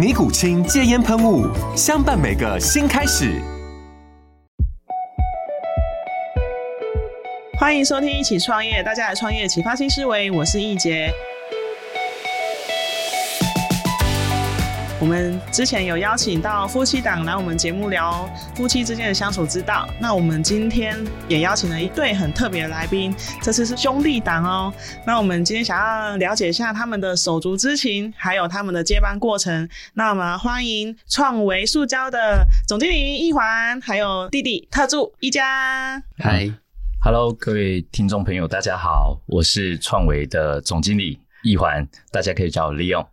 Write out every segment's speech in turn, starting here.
尼古清戒烟喷雾，相伴每个新开始。欢迎收听一起创业，大家来创业启发新思维，我是易杰。我们之前有邀请到夫妻档来我们节目聊夫妻之间的相处之道。那我们今天也邀请了一对很特别的来宾，这次是兄弟档哦。那我们今天想要了解一下他们的手足之情，还有他们的接班过程。那我们欢迎创维塑胶的总经理易环，还有弟弟特助一家。嗨，Hello，各位听众朋友，大家好，我是创维的总经理易环，大家可以叫我 Leon。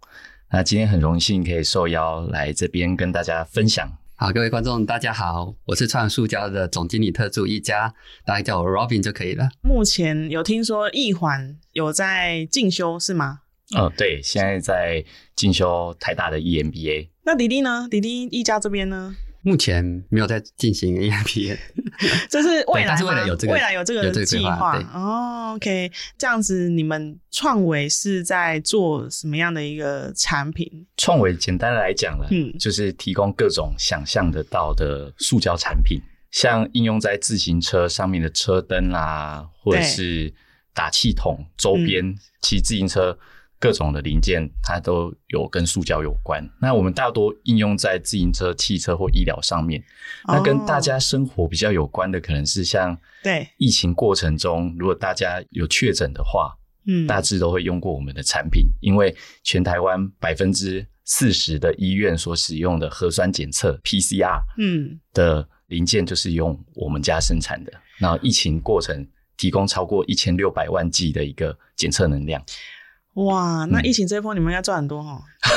那今天很荣幸可以受邀来这边跟大家分享。好，各位观众大家好，我是创塑胶的总经理特助一家，大家叫我 Robin 就可以了。目前有听说易环有在进修是吗？哦，对，现在在进修台大的 EMBA。那迪迪呢？迪迪一家这边呢？目前没有在进行 EMBA，这是未来吗？但是未来有这个，未来有这个计划哦。OK，这样子，你们创维是在做什么样的一个产品？创维简单来讲呢，嗯，就是提供各种想象得到的塑胶产品，像应用在自行车上面的车灯啦，或者是打气筒周边骑自行车。各种的零件，它都有跟塑胶有关。那我们大多应用在自行车、汽车或医疗上面。那跟大家生活比较有关的，可能是像对疫情过程中，如果大家有确诊的话，嗯，大致都会用过我们的产品。因为全台湾百分之四十的医院所使用的核酸检测 PCR，嗯，的零件就是用我们家生产的。那疫情过程提供超过一千六百万剂的一个检测能量。哇，那疫情这一波你们应该赚很多哈，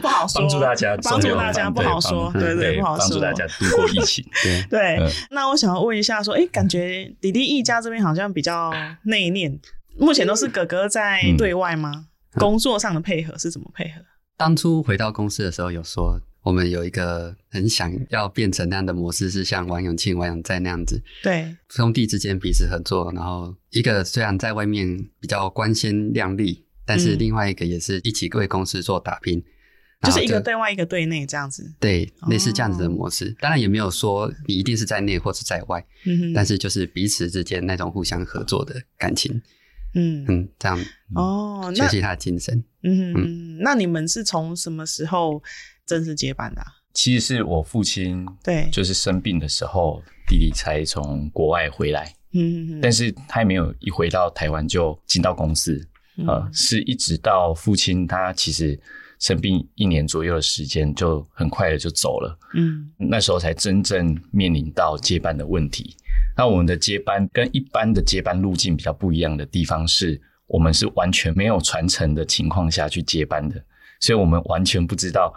不好说。帮助大家，帮助大家不好说，对对，不好说。帮助大家度过疫情，对 对。那我想要问一下，说，哎，感觉弟弟一家这边好像比较内敛，目前都是哥哥在对外吗？工作上的配合是怎么配合？当初回到公司的时候有说。我们有一个很想要变成那样的模式，是像王永庆、王永在那样子，对，兄弟之间彼此合作，然后一个虽然在外面比较光鲜亮丽，但是另外一个也是一起为公司做打拼，嗯、就，就是一个对外，一个对内这样子，对，类似这样子的模式。哦、当然也没有说你一定是在内或是在外，嗯，但是就是彼此之间那种互相合作的感情，嗯。嗯，这样哦，学习他的精神，嗯嗯，那你们是从什么时候？正式接班的、啊，其实是我父亲，对，就是生病的时候，弟弟才从国外回来，嗯嗯，但是他也没有一回到台湾就进到公司，嗯、呃，是一直到父亲他其实生病一年左右的时间，就很快的就走了，嗯，那时候才真正面临到接班的问题。那我们的接班跟一般的接班路径比较不一样的地方是，我们是完全没有传承的情况下去接班的，所以我们完全不知道。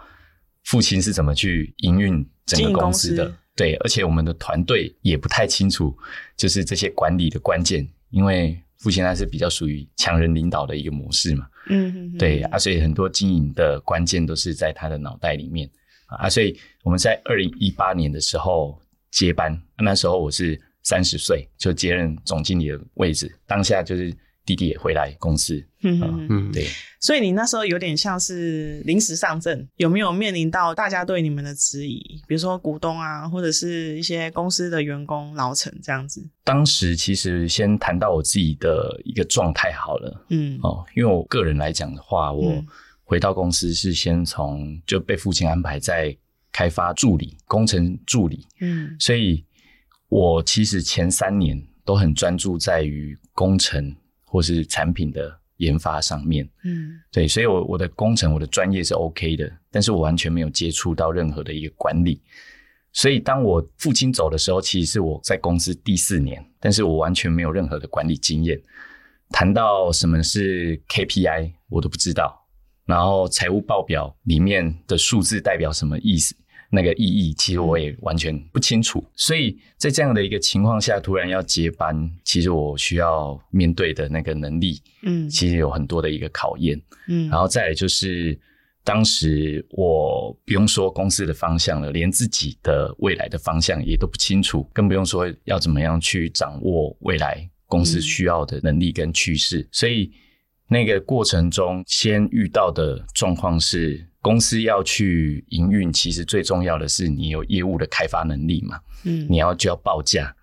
父亲是怎么去营运整个公司的？对，而且我们的团队也不太清楚，就是这些管理的关键，因为父亲他是比较属于强人领导的一个模式嘛。嗯哼哼，对啊，所以很多经营的关键都是在他的脑袋里面啊。所以我们在二零一八年的时候接班，那时候我是三十岁就接任总经理的位置，当下就是。弟弟也回来公司，嗯嗯嗯，对，所以你那时候有点像是临时上阵，有没有面临到大家对你们的质疑？比如说股东啊，或者是一些公司的员工、老陈这样子。当时其实先谈到我自己的一个状态好了，嗯。哦，因为我个人来讲的话，我回到公司是先从就被父亲安排在开发助理、工程助理。嗯，所以我其实前三年都很专注在于工程或是产品的研发上面。嗯，对，所以我我的工程我的专业是 OK 的，但是我完全没有接触到任何的一个管理。所以当我父亲走的时候，其实是我在公司第四年，但是我完全没有任何的管理经验。谈到什么是 KPI，我都不知道。然后财务报表里面的数字代表什么意思？那个意义其实我也完全不清楚。所以在这样的一个情况下，突然要接班，其实我需要面对的那个能力，嗯，其实有很多的一个考验，嗯。然后再来就是，当时我不用说公司的方向了，连自己的未来的方向也都不清楚，更不用说要怎么样去掌握未来公司需要的能力跟趋势，所以。那个过程中，先遇到的状况是，公司要去营运，其实最重要的是你有业务的开发能力嘛。嗯，你要就要报价，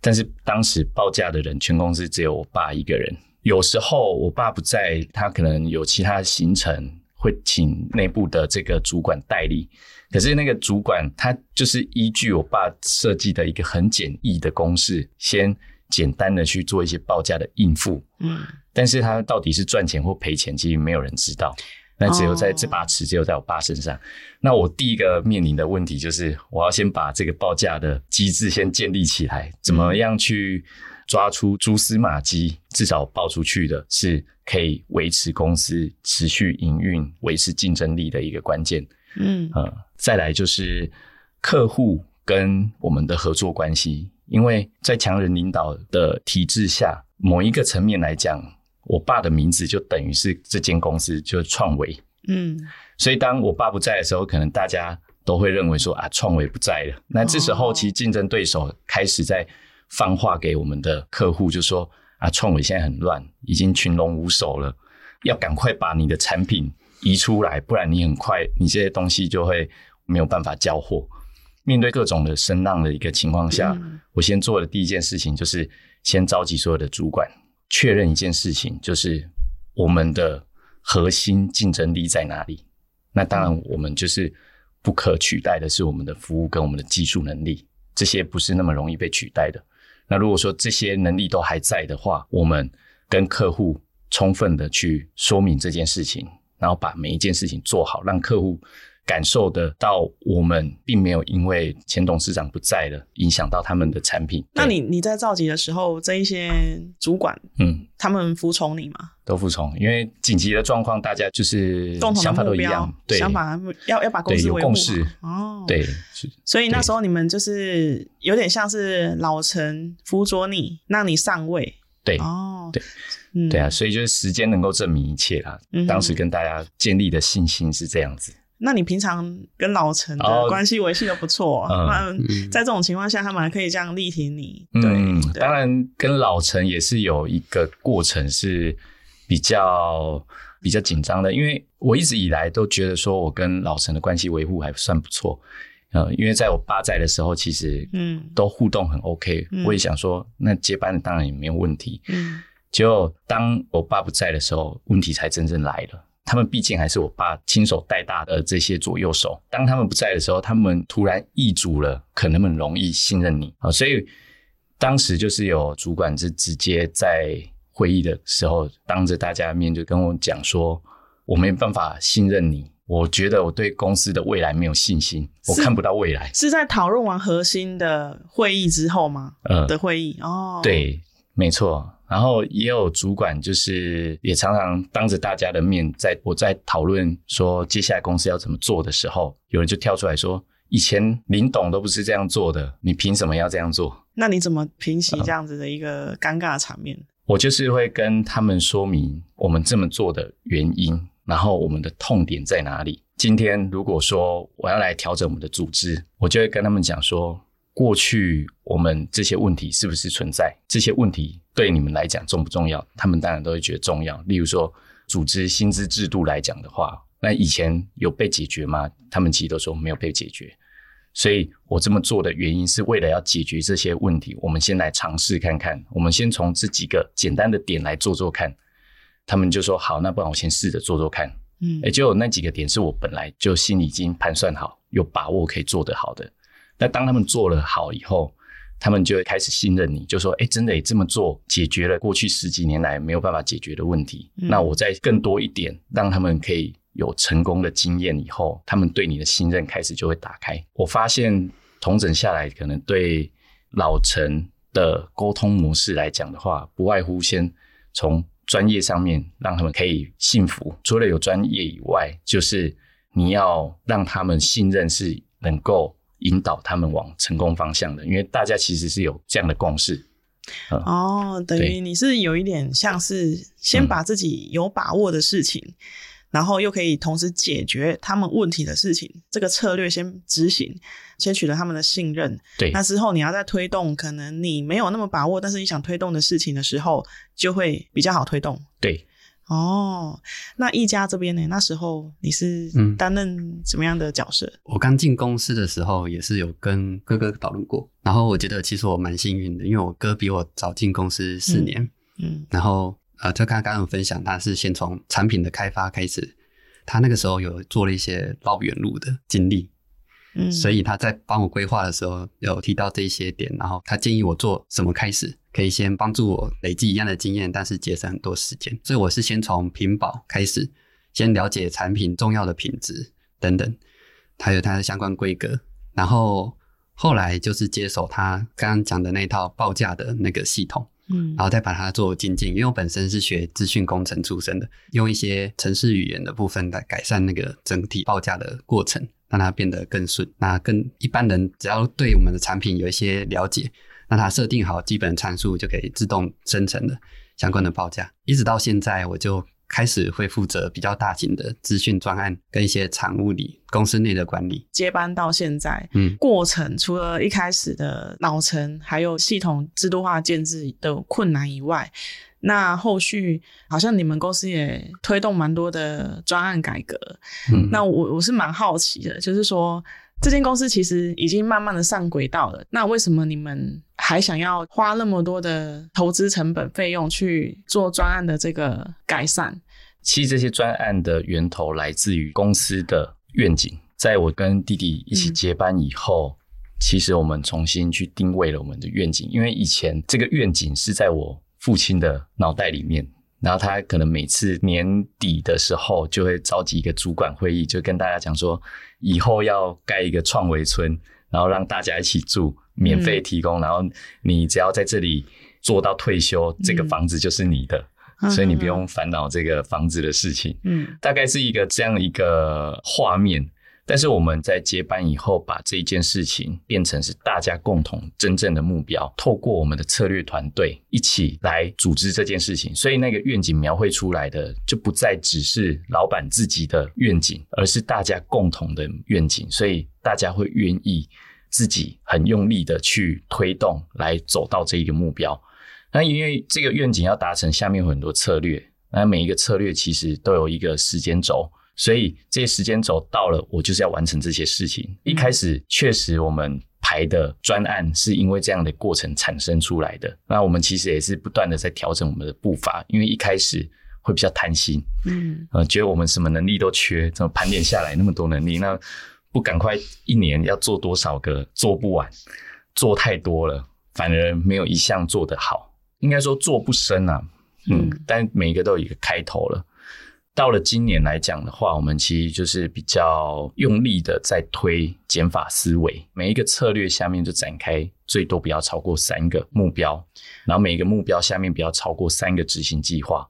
但是当时报价的人，全公司只有我爸一个人。有时候我爸不在，他可能有其他行程，会请内部的这个主管代理。可是那个主管他就是依据我爸设计的一个很简易的公式，先简单的去做一些报价的应付。嗯。但是他到底是赚钱或赔钱，其实没有人知道。那只有在这把尺，只有在我爸身上。Oh. 那我第一个面临的问题就是，我要先把这个报价的机制先建立起来，怎么样去抓出蛛丝马迹，至少报出去的是可以维持公司持续营运、维持竞争力的一个关键。嗯，呃，再来就是客户跟我们的合作关系，因为在强人领导的体制下，某一个层面来讲。我爸的名字就等于是这间公司，就是创维。嗯，所以当我爸不在的时候，可能大家都会认为说啊，创维不在了。那这时候，其实竞争对手开始在放话给我们的客户，就说啊，创维现在很乱，已经群龙无首了，要赶快把你的产品移出来，不然你很快你这些东西就会没有办法交货。面对各种的声浪的一个情况下，嗯，我先做的第一件事情就是先召集所有的主管。确认一件事情，就是我们的核心竞争力在哪里？那当然，我们就是不可取代的是我们的服务跟我们的技术能力，这些不是那么容易被取代的。那如果说这些能力都还在的话，我们跟客户充分的去说明这件事情，然后把每一件事情做好，让客户。感受得到，我们并没有因为前董事长不在了，影响到他们的产品。那你你在召集的时候，这一些主管，嗯，他们服从你吗？都服从，因为紧急的状况，大家就是想法都一样，对，想法要要把公司维护好。有共识哦，对，是。所以那时候你们就是有点像是老陈辅佐你，让你上位。对，哦，对，嗯，对啊，所以就是时间能够证明一切啦。嗯，当时跟大家建立的信心是这样子。那你平常跟老陈的关系维系的不错，那、哦嗯、在这种情况下，他们还可以这样力挺你。对，当然跟老陈也是有一个过程是比较比较紧张的，因为我一直以来都觉得说我跟老陈的关系维护还算不错。呃，因为在我爸在的时候，其实嗯都互动很 OK，嗯、我也想说那接班的当然也没有问题。嗯，结果当我爸不在的时候，问题才真正来了。他们毕竟还是我爸亲手带大的这些左右手，当他们不在的时候，他们突然易主了，可能很容易信任你啊。所以当时就是有主管是直接在会议的时候，当着大家的面就跟我讲说：“我没办法信任你，我觉得我对公司的未来没有信心，我看不到未来。”是在讨论完核心的会议之后吗？呃，的会议哦，对，没错。然后也有主管，就是也常常当着大家的面，在我在讨论说接下来公司要怎么做的时候，有人就跳出来说：“以前林董都不是这样做的，你凭什么要这样做？”那你怎么平息这样子的一个尴尬场面？嗯，我就是会跟他们说明我们这么做的原因，然后我们的痛点在哪里。今天如果说我要来调整我们的组织，我就会跟他们讲说。过去我们这些问题是不是存在？这些问题对你们来讲重不重要？他们当然都会觉得重要。例如说，组织薪资制度来讲的话，那以前有被解决吗？他们其实都说没有被解决。所以我这么做的原因是为了要解决这些问题。我们先来尝试看看，我们先从这几个简单的点来做做看。他们就说好，那不然我先试着做做看。嗯，也就那几个点是我本来就心里已经盘算好，有把握可以做得好的。那当他们做了好以后，他们就会开始信任你，就说：“哎、欸，真的也这么做，解决了过去十几年来没有办法解决的问题。嗯”那我再更多一点，让他们可以有成功的经验以后，他们对你的信任开始就会打开。我发现同整下来，可能对老陈的沟通模式来讲的话，不外乎先从专业上面让他们可以信服。除了有专业以外，就是你要让他们信任是能够。引导他们往成功方向的，因为大家其实是有这样的共识。嗯、哦，等于你是有一点像是先把自己有把握的事情，嗯、然后又可以同时解决他们问题的事情，这个策略先执行，先取得他们的信任。对，那之后你要再推动，可能你没有那么把握，但是你想推动的事情的时候，就会比较好推动。对。哦，那一家这边呢？那时候你是担任什么样的角色？嗯、我刚进公司的时候，也是有跟哥哥讨论过。然后我觉得其实我蛮幸运的，因为我哥比我早进公司四年。嗯，嗯然后呃，就刚刚有分享，他是先从产品的开发开始，他那个时候有做了一些绕远路的经历。嗯，所以他在帮我规划的时候有提到这一些点，然后他建议我做什么开始。可以先帮助我累积一样的经验，但是节省很多时间。所以我是先从屏保开始，先了解产品重要的品质等等，还有它的相关规格。然后后来就是接手他刚刚讲的那套报价的那个系统，嗯，然后再把它做精进。因为我本身是学资讯工程出身的，用一些程式语言的部分来改善那个整体报价的过程，让它变得更顺。那跟一般人只要对我们的产品有一些了解。那它设定好基本参数，就可以自动生成的相关的报价。一直到现在，我就开始会负责比较大型的资讯专案跟一些厂务里公司内的管理。接班到现在，嗯，过程除了一开始的老成，还有系统制度化建制的困难以外，那后续好像你们公司也推动蛮多的专案改革。嗯，那我我是蛮好奇的，就是说。这间公司其实已经慢慢的上轨道了，那为什么你们还想要花那么多的投资成本费用去做专案的这个改善？其实这些专案的源头来自于公司的愿景。在我跟弟弟一起接班以后，嗯、其实我们重新去定位了我们的愿景，因为以前这个愿景是在我父亲的脑袋里面。然后他可能每次年底的时候就会召集一个主管会议，就跟大家讲说，以后要盖一个创维村，然后让大家一起住，免费提供，嗯、然后你只要在这里做到退休，嗯、这个房子就是你的，嗯、所以你不用烦恼这个房子的事情。嗯，大概是一个这样一个画面。但是我们在接班以后，把这一件事情变成是大家共同真正的目标，透过我们的策略团队一起来组织这件事情。所以那个愿景描绘出来的，就不再只是老板自己的愿景，而是大家共同的愿景。所以大家会愿意自己很用力的去推动，来走到这一个目标。那因为这个愿景要达成，下面有很多策略，那每一个策略其实都有一个时间轴。所以这些时间轴到了，我就是要完成这些事情。一开始确实我们排的专案是因为这样的过程产生出来的。那我们其实也是不断的在调整我们的步伐，因为一开始会比较贪心，嗯，呃，觉得我们什么能力都缺，怎么盘点下来那么多能力，那不赶快一年要做多少个做不完，做太多了反而没有一项做得好，应该说做不深啊，嗯，嗯，但每一个都有一个开头了。到了今年来讲的话，我们其实就是比较用力的在推减法思维，每一个策略下面就展开最多不要超过三个目标，然后每一个目标下面不要超过三个执行计划。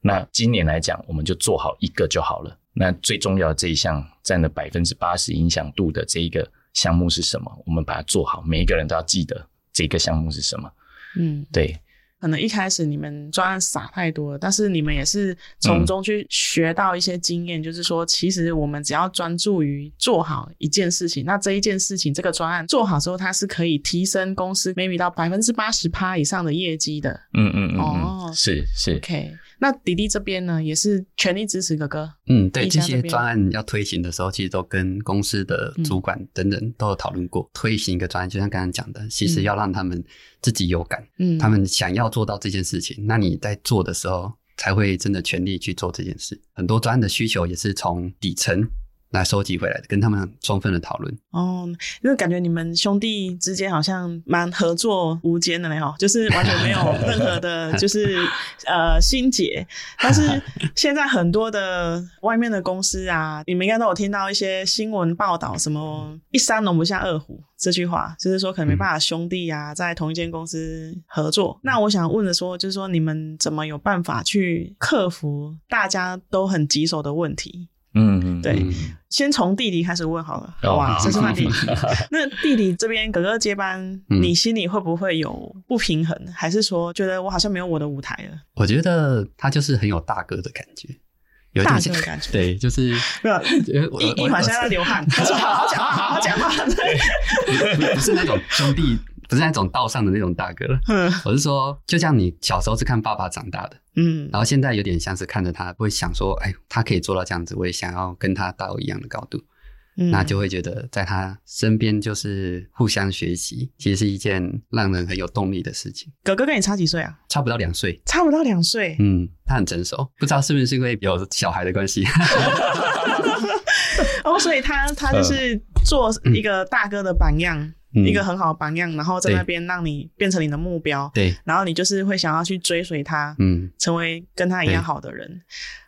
那今年来讲，我们就做好一个就好了。那最重要的这一项占了百分之八十影响度的这一个项目是什么？我们把它做好，每一个人都要记得这个项目是什么。嗯，对。可能一开始你们专案撒太多了，但是你们也是从中去学到一些经验，嗯、就是说，其实我们只要专注于做好一件事情，那这一件事情这个专案做好之后，它是可以提升公司 maybe 到百分之八十趴以上的业绩的。嗯嗯嗯，哦，是是。OK，那迪迪这边呢，也是全力支持哥哥。嗯，对，这，这些专案要推行的时候，其实都跟公司的主管等等都有讨论过。嗯、推行一个专案，就像刚刚讲的，其实要让他们自己有感，嗯，他们想要做到这件事情，那你在做的时候，才会真的全力去做这件事。很多专案的需求也是从底层。来收集回来的，跟他们充分的讨论哦，因为感觉你们兄弟之间好像蛮合作无间的嘞哈，就是完全没有 任何的，就是呃心结。但是 现在很多的外面的公司啊，你们应该都有听到一些新闻报道，什么一山容不下二虎这句话，就是说可能没办法兄弟啊在同一间公司合作。嗯、那我想问的说，就是说你们怎么有办法去克服大家都很棘手的问题？嗯嗯，对，先从弟弟开始问好了，好吧？先问弟弟。那弟弟这边哥哥接班，嗯、你心里会不会有不平衡，还是说觉得我好像没有我的舞台了？我觉得他就是很有大哥的感觉，有大哥的感觉，对，就是没有。一一会儿现在在流汗，他说好好讲话，好好讲话，对，不是那种兄弟。不是那种道上的那种大哥了，嗯，我是说，就像你小时候是看爸爸长大的，嗯，然后现在有点像是看着他，会想说，哎，他可以做到这样子，我也想要跟他到一样的高度，嗯，那就会觉得在他身边就是互相学习，其实是一件让人很有动力的事情。哥哥跟你差几岁啊？差不到两岁，差不到两岁，嗯，他很成熟，不知道是不是因为有小孩的关系，哦，所以他他就是做一个大哥的榜样。一个很好的榜样，然后在那边让你变成你的目标，对，然后你就是会想要去追随他，嗯，成为跟他一样好的人。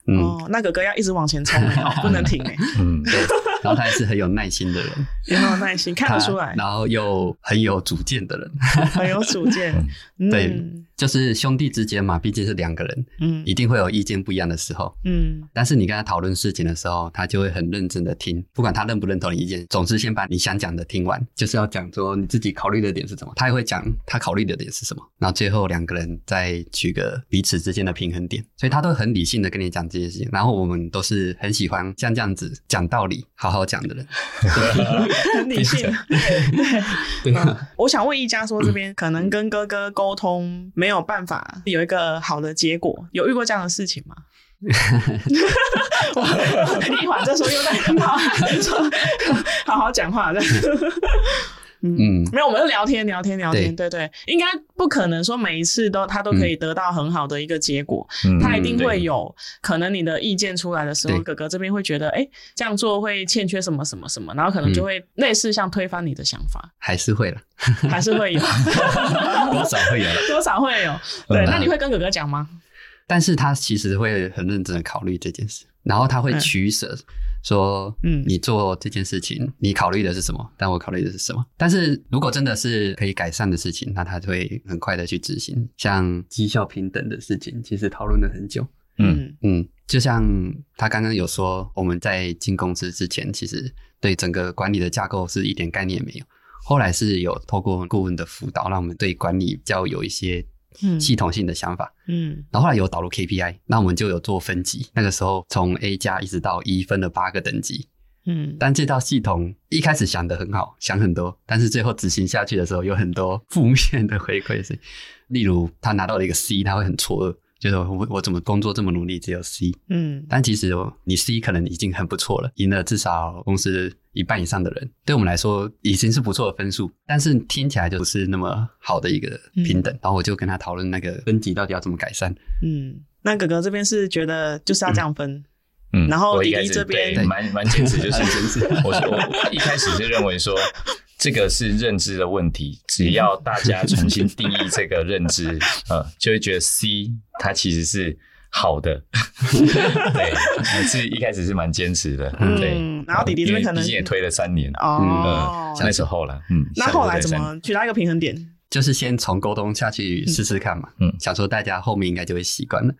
哦，那哥哥要一直往前冲，不能停哎。嗯，对。然后他也是很有耐心的人，也很有耐心，看得出来。然后又很有主见的人，很有主见。对，就是兄弟之间嘛，毕竟是两个人，嗯，一定会有意见不一样的时候，嗯。但是你跟他讨论事情的时候，他就会很认真的听，不管他认不认同你意见，总是先把你想讲的听完，就是要讲说你自己考虑的点是什么，他也会讲他考虑的点是什么，然后最后两个人再取个彼此之间的平衡点，所以他都很理性的跟你讲这些事情。然后我们都是很喜欢像这样子讲道理、好好讲的人，很理性。对，我想问一家说，这边可能跟哥哥沟通没有办法有一个好的结果，有遇过这样的事情吗？一会儿这时候又在好好好讲话的。嗯，没有，我们就聊天聊天聊天，对。对，应该不可能说每一次都他都可以得到很好的一个结果，嗯、他一定会有可能你的意见出来的时候，哥哥这边会觉得，哎，这样做会欠缺什么什么什么，然后可能就会类似像推翻你的想法，还是会了，还是会有，多少会有，多少会有，对，那你会跟哥哥讲吗？但是他其实会很认真的考虑这件事，然后他会取舍。嗯说，嗯，你做这件事情，你考虑的是什么？但我考虑的是什么？但是如果真的是可以改善的事情，那他就会很快的去执行。像绩效平等的事情，其实讨论了很久。嗯嗯，就像他刚刚有说，我们在进公司之前，其实对整个管理的架构是一点概念也没有。后来是有透过顾问的辅导，让我们对管理比较有一些。系统性的想法，嗯，然后后来有导入 KPI，那我们就有做分级。那个时候从 A 加一直到 E 分了八个等级，嗯，但这套系统一开始想的很好，想很多，但是最后执行下去的时候有很多负面的回馈，是，例如他拿到了一个 C，他会很错愕。就是我我怎么工作这么努力，只有 C，嗯，但其实你 C 可能已经很不错了，赢了至少公司一半以上的人，对我们来说已经是不错的分数，但是听起来就不是那么好的一个平等。嗯、然后我就跟他讨论那个分级到底要怎么改善。嗯，那哥哥这边是觉得就是要这样分，嗯，然后弟弟这边蛮蛮坚持，就是 坚持。我我一开始就认为说。这个是认知的问题，只要大家重新定义这个认知，呃，就会觉得 C 它其实是好的，对，是一开始是蛮坚持的，对。嗯，然后弟弟这边可能毕竟也推了三年哦，那时候了，嗯。那后来怎么取到一个平衡点？就是先从沟通下去试试看嘛，嗯，想说大家后面应该就会习惯了。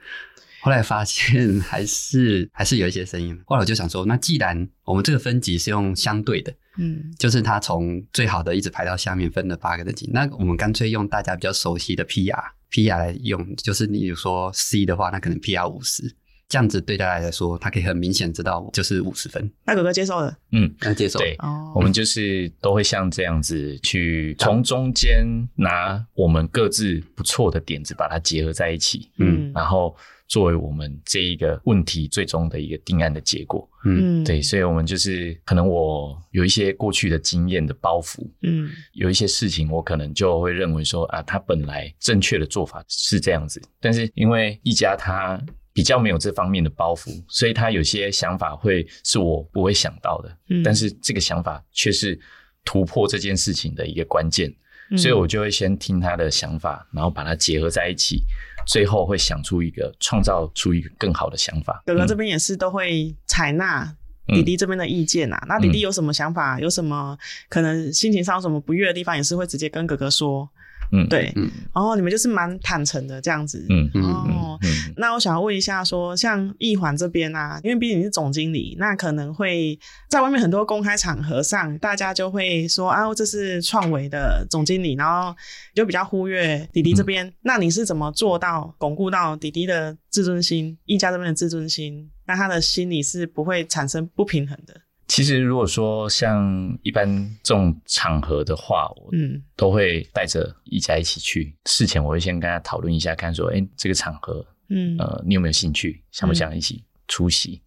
后来发现 还是还是有一些声音，后来我就想说，那既然我们这个分级是用相对的。嗯，就是它从最好的一直排到下面分了八个等级，那我们干脆用大家比较熟悉的 PR，PR 来用，就是你比如说 C 的话，那可能 PR 五十，这样子对大家来说，他可以很明显知道就是五十分。那哥哥接受了，嗯，那接受。对，我们就是都会像这样子去从中间拿我们各自不错的点子，把它结合在一起，嗯，然后。作为我们这一个问题最终的一个定案的结果，嗯，对，所以我们就是可能我有一些过去的经验的包袱，嗯，有一些事情我可能就会认为说啊，他本来正确的做法是这样子，但是因为一家他比较没有这方面的包袱，所以他有些想法会是我不会想到的，嗯，但是这个想法却是突破这件事情的一个关键，嗯，所以我就会先听他的想法，然后把它结合在一起，最后会想出一个创造出一个更好的想法。哥哥这边也是都会采纳弟弟这边的意见啊，嗯，那弟弟有什么想法，有什么可能心情上有什么不悦的地方，也是会直接跟哥哥说。嗯，对，嗯，然后你们就是蛮坦诚的这样子，嗯嗯，哦，嗯，那我想要问一下说，说像易环这边啊，因为毕竟你是总经理，那可能会在外面很多公开场合上，大家就会说啊，这是创维的总经理，然后就比较忽略弟弟这边。嗯，那你是怎么做到巩固到弟弟的自尊心，易家这边的自尊心，那他的心里是不会产生不平衡的？其实，如果说像一般这种场合的话，我都会带着一家一起去。事前我会先跟他讨论一下，看说，哎，这个场合，嗯，呃，你有没有兴趣？想不想一起出席？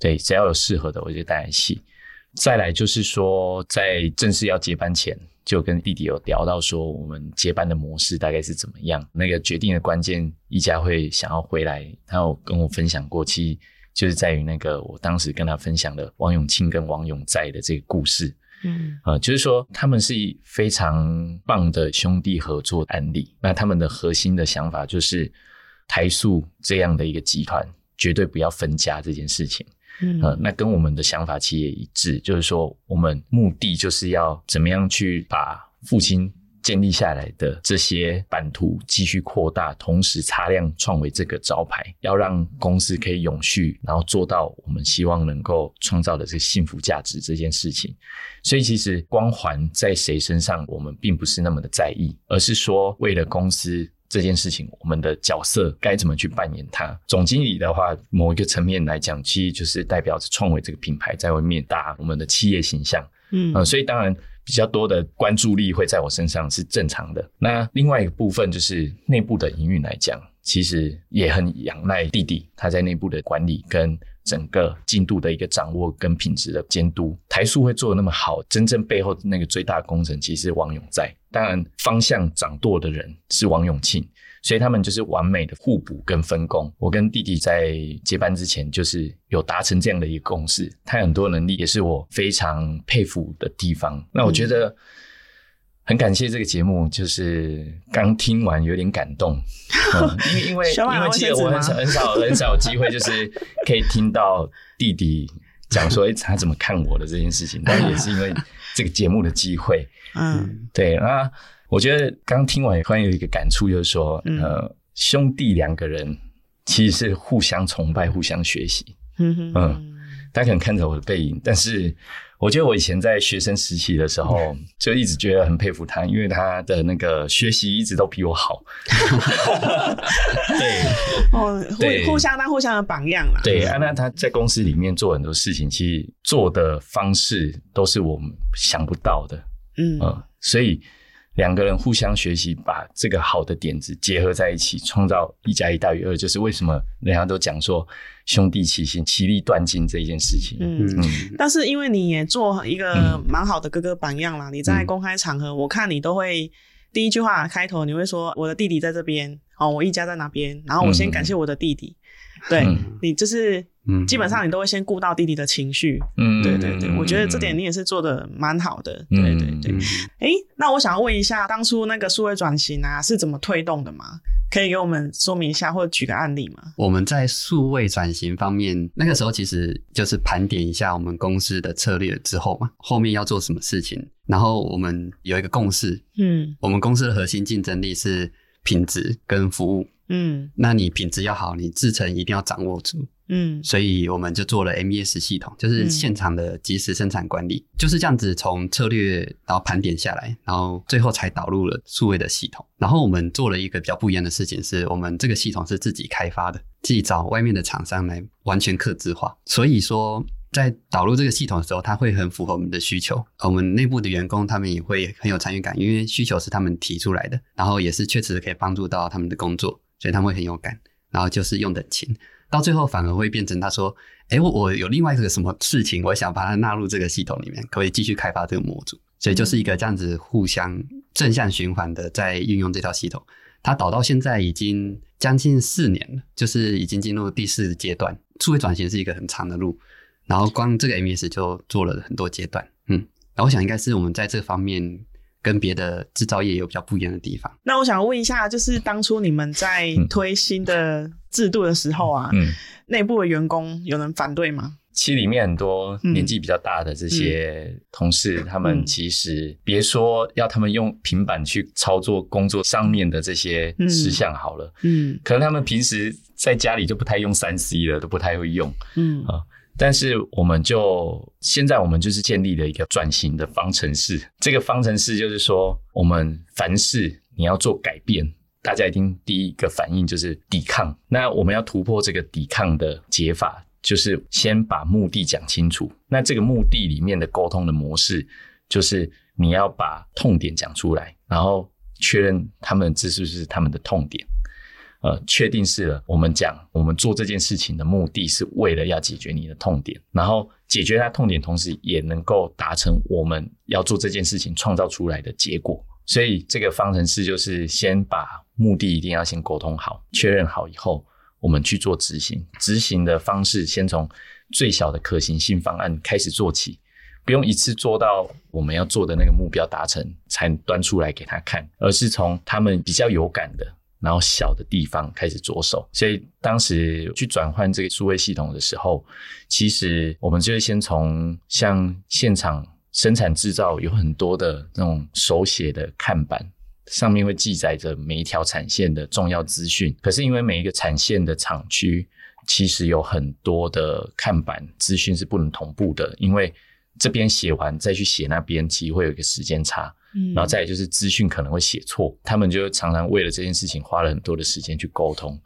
对，只要有适合的，我就带一起。再来就是说，在正式要接班前，就跟弟弟有聊到说，我们接班的模式大概是怎么样？那个决定的关键，一家会想要回来，他有跟我分享过，其实。就是在于那个，我当时跟他分享的王永庆跟王永在的这个故事，嗯，呃，就是说他们是非常棒的兄弟合作案例。那他们的核心的想法就是，台塑这样的一个集团绝对不要分家这件事情，嗯，呃，那跟我们的想法其实也一致，就是说我们目的就是要怎么样去把父亲。建立下来的这些版图继续扩大，同时擦亮创维这个招牌，要让公司可以永续，然后做到我们希望能够创造的这个幸福价值这件事情。所以，其实光环在谁身上，我们并不是那么的在意，而是说为了公司这件事情，我们的角色该怎么去扮演它。总经理的话，某一个层面来讲，其实就是代表着创维这个品牌在外面打我们的企业形象。嗯，呃，所以当然。比较多的关注力会在我身上是正常的。那另外一个部分就是内部的营运来讲，其实也很仰赖弟弟他在内部的管理跟整个进度的一个掌握跟品质的监督。台塑会做的那么好，真正背后那个最大功臣其实是王永在，当然方向掌舵的人是王永庆。所以他们就是完美的互补跟分工。我跟弟弟在接班之前，就是有达成这样的一个共识。他很多能力也是我非常佩服的地方。那我觉得很感谢这个节目，就是刚听完有点感动，嗯、因为因为因为记得我很少很少很少有机会，就是可以听到弟弟讲说，哎，他怎么看我的这件事情。但也是因为这个节目的机会，嗯，对啊。我觉得刚听完，突然有一个感触，就是说，呃，兄弟两个人其实是互相崇拜、互相学习。嗯嗯，大家可能看着我的背影，但是我觉得我以前在学生时期的时候，就一直觉得很佩服他，因为他的那个学习一直都比我好。对，哦，互互相当互相的榜样了。对啊，那他在公司里面做很多事情，其实做的方式都是我们想不到的。嗯嗯，所以。两个人互相学习，把这个好的点子结合在一起，创造一加一大于二，就是为什么人家都讲说兄弟齐心，其利断金这一件事情。嗯嗯。但是因为你也做一个蛮好的哥哥榜样啦，嗯、你在公开场合，嗯、我看你都会第一句话开头你会说我的弟弟在这边，哦，我一家在哪边，然后我先感谢我的弟弟。嗯、对、嗯、你就是。嗯，基本上你都会先顾到弟弟的情绪。嗯，对对对，我觉得这点你也是做的蛮好的。嗯、对对对。哎、欸，那我想要问一下，当初那个数位转型啊，是怎么推动的吗？可以给我们说明一下，或者举个案例吗？我们在数位转型方面，那个时候其实就是盘点一下我们公司的策略之后嘛，后面要做什么事情，然后我们有一个共识。嗯，我们公司的核心竞争力是品质跟服务。嗯，那你品质要好，你制程一定要掌握住。嗯，所以我们就做了 MES 系统，就是现场的即时生产管理，嗯、就是这样子从策略然后盘点下来，然后最后才导入了数位的系统。然后我们做了一个比较不一样的事情，是我们这个系统是自己开发的，自己找外面的厂商来完全客制化。所以说，在导入这个系统的时候，它会很符合我们的需求。我们内部的员工他们也会很有参与感，因为需求是他们提出来的，然后也是确实可以帮助到他们的工作，所以他们会很有感。然后就是用得勤。到最后反而会变成他说：“哎，我我有另外一个什么事情，我想把它纳入这个系统里面，可以继续开发这个模组。”所以就是一个这样子互相正向循环的在运用这套系统。它导到现在已经将近四年了，就是已经进入第四阶段。数位转型是一个很长的路，然后光这个 MES 就做了很多阶段。嗯，然后我想应该是我们在这方面跟别的制造业有比较不一样的地方。那我想问一下，就是当初你们在推新的制度的时候啊，嗯，内部的员工有人反对吗？其实里面很多年纪比较大的这些同事，嗯、他们其实别说要他们用平板去操作工作上面的这些事项好了，嗯，可能他们平时在家里就不太用三 C 了，都不太会用，嗯。啊。但是我们就现在我们就是建立了一个转型的方程式，这个方程式就是说，我们凡事你要做改变，大家一定第一个反应就是抵抗。那我们要突破这个抵抗的解法。就是先把目的讲清楚，那这个目的里面的沟通的模式，就是你要把痛点讲出来，然后确认他们这是不是他们的痛点，呃，确定是了，我们讲我们做这件事情的目的是为了要解决你的痛点，然后解决他痛点，同时也能够达成我们要做这件事情创造出来的结果。所以这个方程式就是先把目的一定要先沟通好，确认好以后。我们去做执行，执行的方式先从最小的可行性方案开始做起，不用一次做到我们要做的那个目标达成才端出来给他看，而是从他们比较有感的，然后小的地方开始着手。所以当时去转换这个数位系统的时候，其实我们就会先从像现场生产制造有很多的那种手写的看板。上面会记载着每一条产线的重要资讯，可是因为每一个产线的厂区其实有很多的看板资讯是不能同步的，因为这边写完再去写那边，其实会有一个时间差。嗯，然后再来就是资讯可能会写错，他们就常常为了这件事情花了很多的时间去沟通。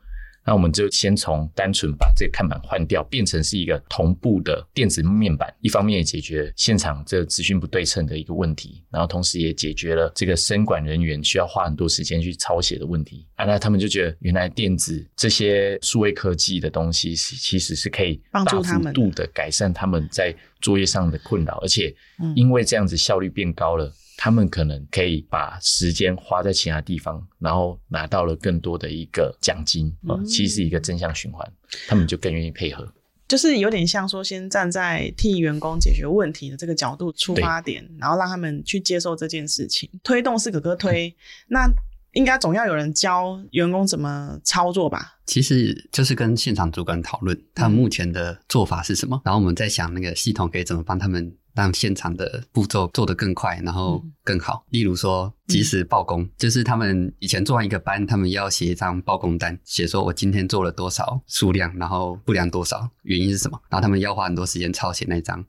那我们就先从单纯把这个看板换掉，变成是一个同步的电子面板，一方面也解决现场这个资讯不对称的一个问题，然后同时也解决了这个生管人员需要花很多时间去抄写的问题。啊，那他们就觉得原来电子这些数位科技的东西是其实是可以大幅度的改善他们在作业上的困扰，而且因为这样子效率变高了。他们可能可以把时间花在其他地方，然后拿到了更多的一个奖金，嗯，其实是一个正向循环，他们就更愿意配合。就是有点像说，先站在替员工解决问题的这个角度出发点，然后让他们去接受这件事情。推动是哥哥推，嗯，那应该总要有人教员工怎么操作吧？其实就是跟现场主管讨论他目前的做法是什么，嗯，然后我们在想那个系统可以怎么帮他们。让现场的步骤做得更快，然后更好。嗯、例如说，及时报工，嗯，就是他们以前做完一个班，他们要写一张报工单，写说我今天做了多少数量，然后不良多少，原因是什么？然后他们要花很多时间抄写那张，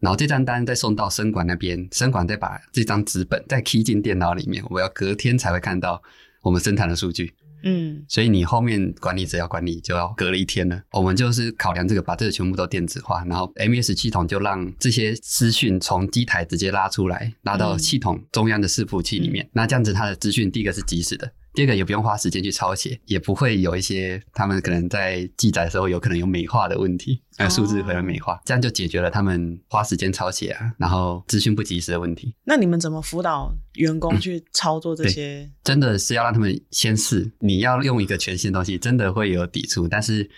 然后这张单再送到生管那边，生管再把这张纸本再 key 进电脑里面，我要隔天才会看到我们生产的数据。嗯，所以你后面管理者要管理就要隔了一天了。我们就是考量这个，把这个全部都电子化，然后 MES 系统就让这些资讯从机台直接拉出来，拉到系统中央的伺服器里面。嗯、那这样子，它的资讯第一个是及时的。第二个也不用花时间去抄写，也不会有一些他们可能在记载的时候有可能有美化的问题，呃数字可能美化，哦，这样就解决了他们花时间抄写啊，然后资讯不及时的问题。那你们怎么辅导员工去操作这些？嗯、真的是要让他们先试，你要用一个全新的东西，真的会有抵触，但是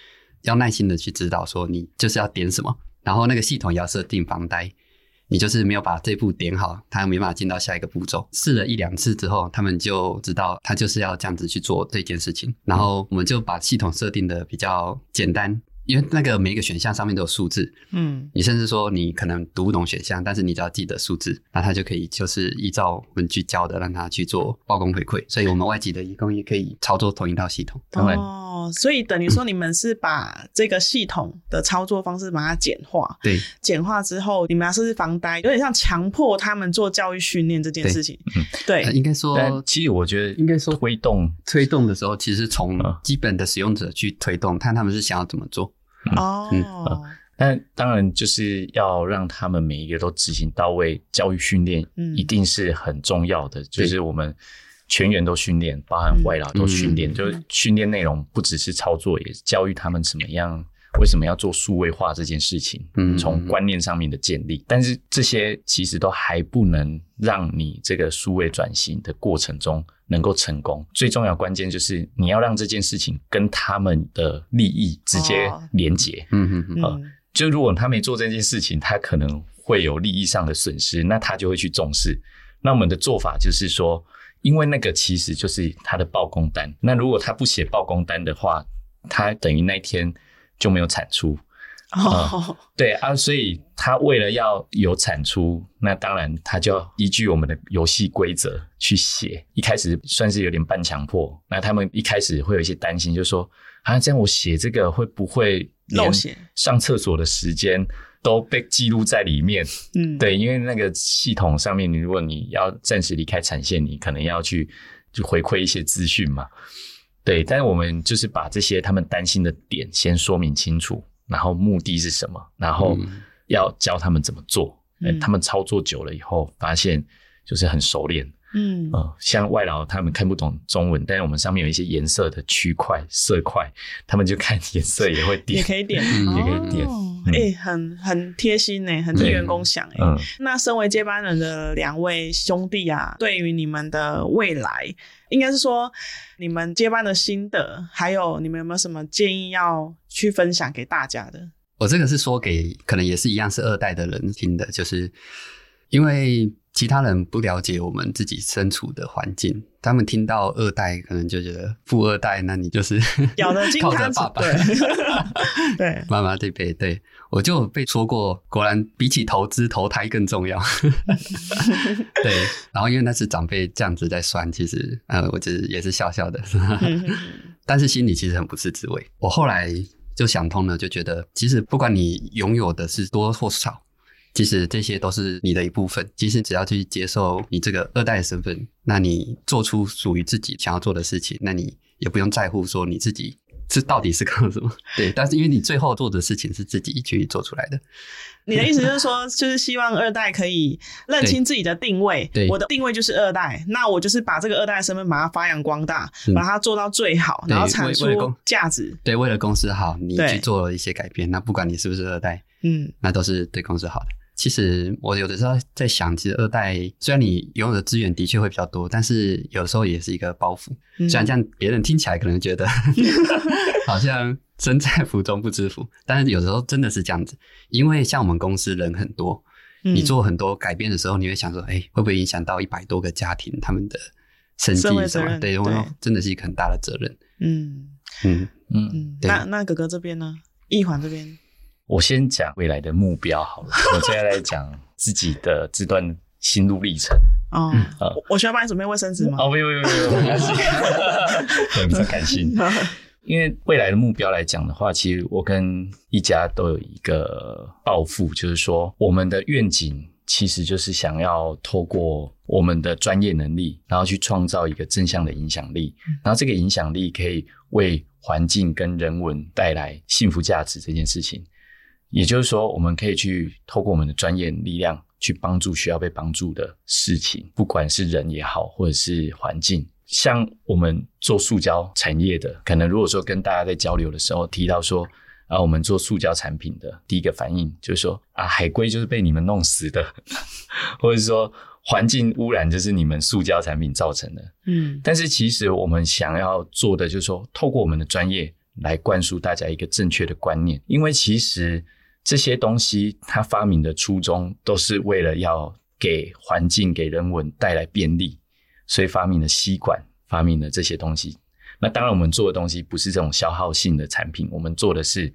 要耐心的去指导，说你就是要点什么，然后那个系统也要设定防呆。你就是没有把这步点好，他没办法进到下一个步骤。试了一两次之后，他们就知道他就是要这样子去做这件事情。然后我们就把系统设定的比较简单，因为那个每一个选项上面都有数字。嗯，你甚至说你可能读不懂选项，但是你只要记得数字，那他就可以就是依照我们去教的，让他去做报工回馈。所以我们外籍的义工也可以操作同一套系统。哦。哦，所以等于说你们是把这个系统的操作方式把它简化，对，简化之后你们要设置防呆，有点像强迫他们做教育训练这件事情。对，对，应该说，其实我觉得应该说推动推动的时候，其实从基本的使用者去推动，看他们是想要怎么做。哦，嗯，啊，但当然就是要让他们每一个都执行到位，教育训练一定是很重要的，就是我们。全员都训练，包含外劳都训练，嗯、就是训练内容不只是操作，也教育他们怎么样为什么要做数位化这件事情？嗯，从观念上面的建立，但是这些其实都还不能让你这个数位转型的过程中能够成功。最重要关键就是你要让这件事情跟他们的利益直接连结。嗯嗯嗯。就如果他没做这件事情，他可能会有利益上的损失，那他就会去重视。那我们的做法就是说，因为那个其实就是他的报工单。那如果他不写报工单的话，他等于那天就没有产出。哦、嗯，对啊，所以他为了要有产出，那当然他就要依据我们的游戏规则去写。一开始算是有点半强迫，那他们一开始会有一些担心，就是说啊，这样我写这个会不会连上厕所的时间都被记录在里面？嗯，对，因为那个系统上面，你如果你要暂时离开产线，你可能要去就回馈一些资讯嘛。对，但是我们就是把这些他们担心的点先说明清楚。然后目的是什么？然后要教他们怎么做。嗯、他们操作久了以后，发现就是很熟练。嗯、呃、像外劳他们看不懂中文，但是我们上面有一些颜色的区块色块，他们就看 颜色也会点，也可以点，嗯、也可以点。哎、欸，很很贴心呢，很替员工想哎。嗯、那身为接班人的两位兄弟啊，对于你们的未来，应该是说你们接班的心得，还有你们有没有什么建议要去分享给大家的？我这个是说给可能也是一样是二代的人听的，就是因为。其他人不了解我们自己身处的环境，他们听到二代可能就觉得富二代，那你就是 咬得金汤匙，对 对，妈妈这辈对我就被说过，果然比起投资，投胎更重要。对，然后因为那是长辈这样子在算，其实呃，我只是也是笑笑的，但是心里其实很不是滋味。我后来就想通了，就觉得其实不管你拥有的是多或少。其实这些都是你的一部分。其实只要去接受你这个二代的身份，那你做出属于自己想要做的事情，那你也不用在乎说你自己是到底是靠什么。对，但是因为你最后做的事情是自己去做出来的。你的意思就是说，就是希望二代可以认清自己的定位。对，我的定位就是二代，那我就是把这个二代的身份把它发扬光大，嗯、把它做到最好，然后产出价值。对，为了公司好，你去做了一些改变。那不管你是不是二代，嗯，那都是对公司好的。其实我有的时候在想，其实二代虽然你拥有的资源的确会比较多，但是有时候也是一个包袱。虽然这样别人听起来可能觉得 好像身在福中不知福，但是有时候真的是这样子。因为像我们公司人很多，你做很多改变的时候，你会想说，哎，会不会影响到一百多个家庭他们的生计什么？对，对，真的是一个很大的责任。嗯嗯嗯。那那哥哥这边呢？易环这边。我先讲未来的目标好了，我接下来讲自己的这段心路历程。哦，我需要帮你准备卫生纸吗？哦，不用不用不用，没关系，比较开心。因为未来的目标来讲的话，其实我跟一家都有一个抱负，就是说我们的愿景其实就是想要透过我们的专业能力，然后去创造一个正向的影响力，然后这个影响力可以为环境跟人文带来幸福价值这件事情。也就是说，我们可以去透过我们的专业力量去帮助需要被帮助的事情，不管是人也好，或者是环境。像我们做塑胶产业的，可能如果说跟大家在交流的时候提到说，啊，我们做塑胶产品的第一个反应就是说，啊，海龟就是被你们弄死的，或者说环境污染就是你们塑胶产品造成的。嗯，但是其实我们想要做的就是说，透过我们的专业来灌输大家一个正确的观念，因为其实。这些东西，它发明的初衷都是为了要给环境、给人文带来便利，所以发明了吸管，发明了这些东西。那当然，我们做的东西不是这种消耗性的产品，我们做的是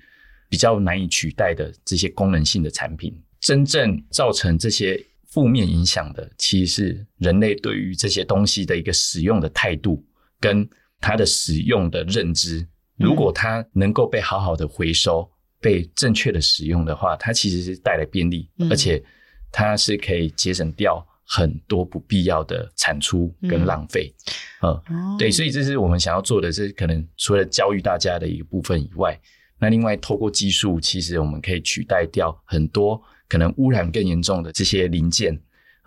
比较难以取代的这些功能性的产品。真正造成这些负面影响的，其实是人类对于这些东西的一个使用的态度跟它的使用的认知。如果它能够被好好的回收。被正确的使用的话，它其实是带来便利，嗯、而且它是可以节省掉很多不必要的产出跟浪费。嗯，哦，对，所以这是我们想要做的，是可能除了教育大家的一个部分以外，那另外透过技术，其实我们可以取代掉很多可能污染更严重的这些零件。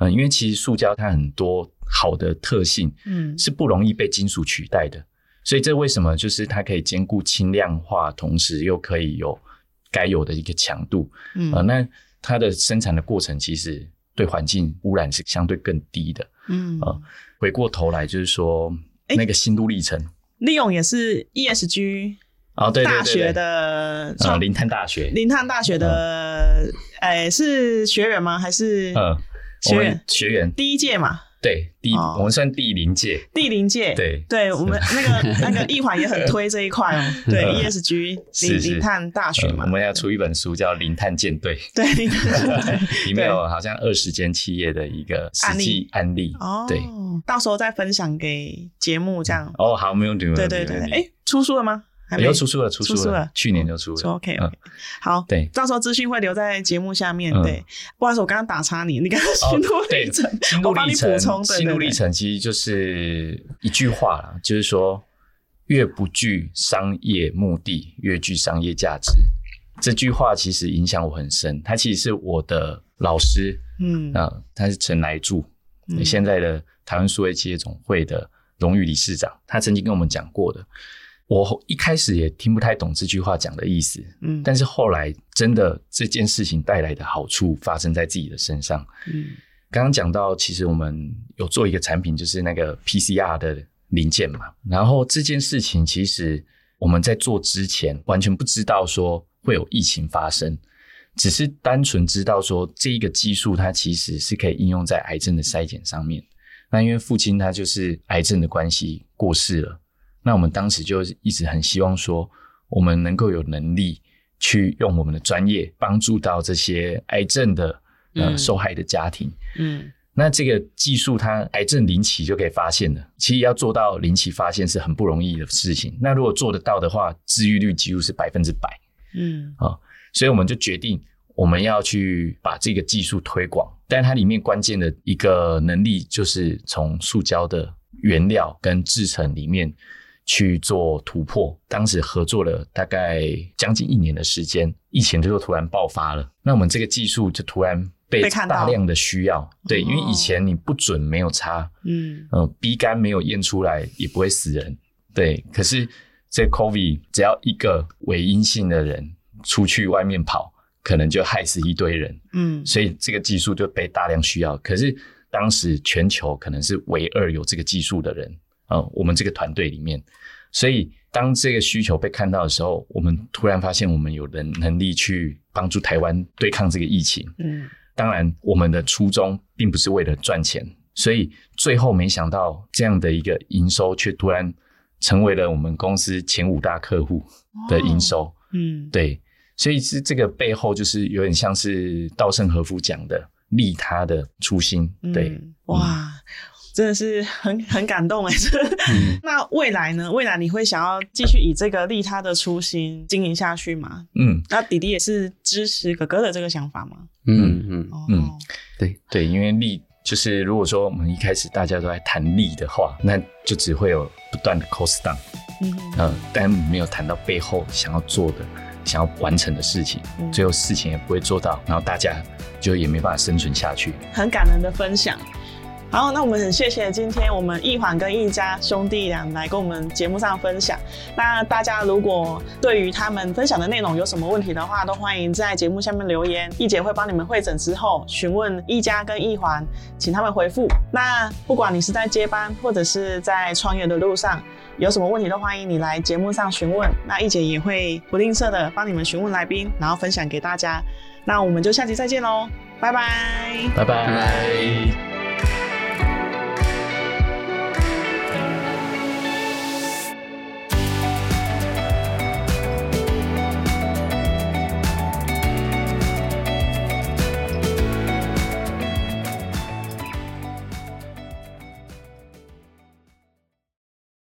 嗯，因为其实塑胶它很多好的特性，嗯，是不容易被金属取代的，所以这为什么就是它可以兼顾轻量化，同时又可以有。该有的一个强度。嗯，呃，那它的生产的过程其实对环境污染是相对更低的。嗯，呃，回过头来就是说，那个心路历程，利用也是 ESG 哦，对，大学的，呃，零碳大学，零碳大学的，哎，是学员吗？还是嗯，学员？学员。第一届嘛？对，第我们算第零届，第零届，对，对我们 那个那个易环也很推这一块哦，对，ESG 零零碳大学嘛，我们要出一本书叫《零碳舰队》，对，里面有好像二十间企业的一个实际案例，哦，对，到时候再分享给节目这样，哦，好，没有问题，对对对，哎，出书了吗？有出书了，出书了，去年就出了。OK OK，好，对，到时候资讯会留在节目下面。对，不好意思，我刚刚打岔你，你刚刚心路历程，我帮你补充。心路历程其实就是一句话啦，就是说，越不具商业目的，越具商业价值。这句话其实影响我很深。他其实是我的老师，嗯啊，他是陈来柱，现在的台湾数位企业总会的荣誉理事长，他曾经跟我们讲过的。我一开始也听不太懂这句话讲的意思，嗯，但是后来真的这件事情带来的好处发生在自己的身上，嗯，刚刚讲到，其实我们有做一个产品，就是那个 PCR 的零件嘛，然后这件事情其实我们在做之前完全不知道说会有疫情发生，只是单纯知道说这一个技术它其实是可以应用在癌症的筛检上面。那因为父亲他就是癌症的关系过世了。那我们当时就一直很希望说，我们能够有能力去用我们的专业帮助到这些癌症的呃受害的家庭。嗯，那这个技术它癌症零期就可以发现了，其实要做到零期发现是很不容易的事情。那如果做得到的话，治愈率几乎是百分之百。嗯，啊，所以我们就决定我们要去把这个技术推广，但它里面关键的一个能力就是从塑胶的原料跟制成里面。去做突破，当时合作了大概将近一年的时间，疫情就突然爆发了。那我们这个技术就突然被大量的需要，对，因为以前你不准没有差，嗯，呃，B 肝没有验出来也不会死人，对。可是这 COVID 只要一个伪阴性的人出去外面跑，可能就害死一堆人，嗯，所以这个技术就被大量需要。可是当时全球可能是唯二有这个技术的人。呃，我们这个团队里面，所以当这个需求被看到的时候，我们突然发现我们有能能力去帮助台湾对抗这个疫情。嗯，当然，我们的初衷并不是为了赚钱，所以最后没想到这样的一个营收却突然成为了我们公司前五大客户的营收。嗯，对，所以是这个背后就是有点像是稻盛和夫讲的利他的初心。对，嗯、哇。真的是很很感动哎！嗯、那未来呢？未来你会想要继续以这个利他的初心经营下去吗？嗯，那弟弟也是支持哥哥的这个想法吗？嗯嗯嗯，对对，因为利就是如果说我们一开始大家都在谈利的话，那就只会有不断的 cost down，嗯嗯，但没有谈到背后想要做的、想要完成的事情，嗯、最后事情也不会做到，然后大家就也没办法生存下去。很感人的分享。好，那我们很谢谢今天我们易环跟易家兄弟俩来跟我们节目上分享。那大家如果对于他们分享的内容有什么问题的话，都欢迎在节目下面留言，易姐会帮你们会诊之后询问易家跟易环，请他们回复。那不管你是在接班或者是在创业的路上，有什么问题都欢迎你来节目上询问。那易姐也会不吝啬的帮你们询问来宾，然后分享给大家。那我们就下期再见喽，拜拜，拜拜。